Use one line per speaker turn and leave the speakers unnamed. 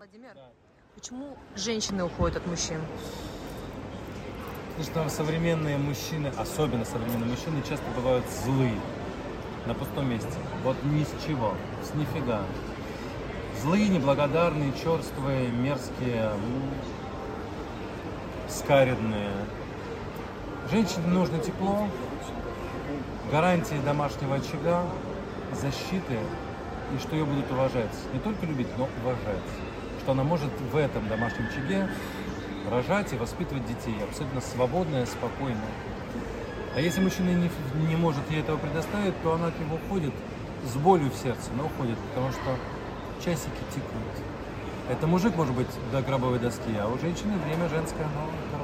Владимир, почему женщины уходят от мужчин?
Потому что современные мужчины, особенно современные мужчины, часто бывают злые на пустом месте. Вот ни с чего, с нифига. Злые, неблагодарные, черствые, мерзкие, скаредные. Женщине нужно тепло, гарантии домашнего очага, защиты, и что ее будут уважать. Не только любить, но уважать. Что она может в этом домашнем очаге рожать и воспитывать детей абсолютно свободно, спокойно. А если мужчина не, не может ей этого предоставить, то она от него уходит с болью в сердце, но уходит, потому что часики тикают. Это мужик может быть до гробовой доски, а у женщины время женское, коротко.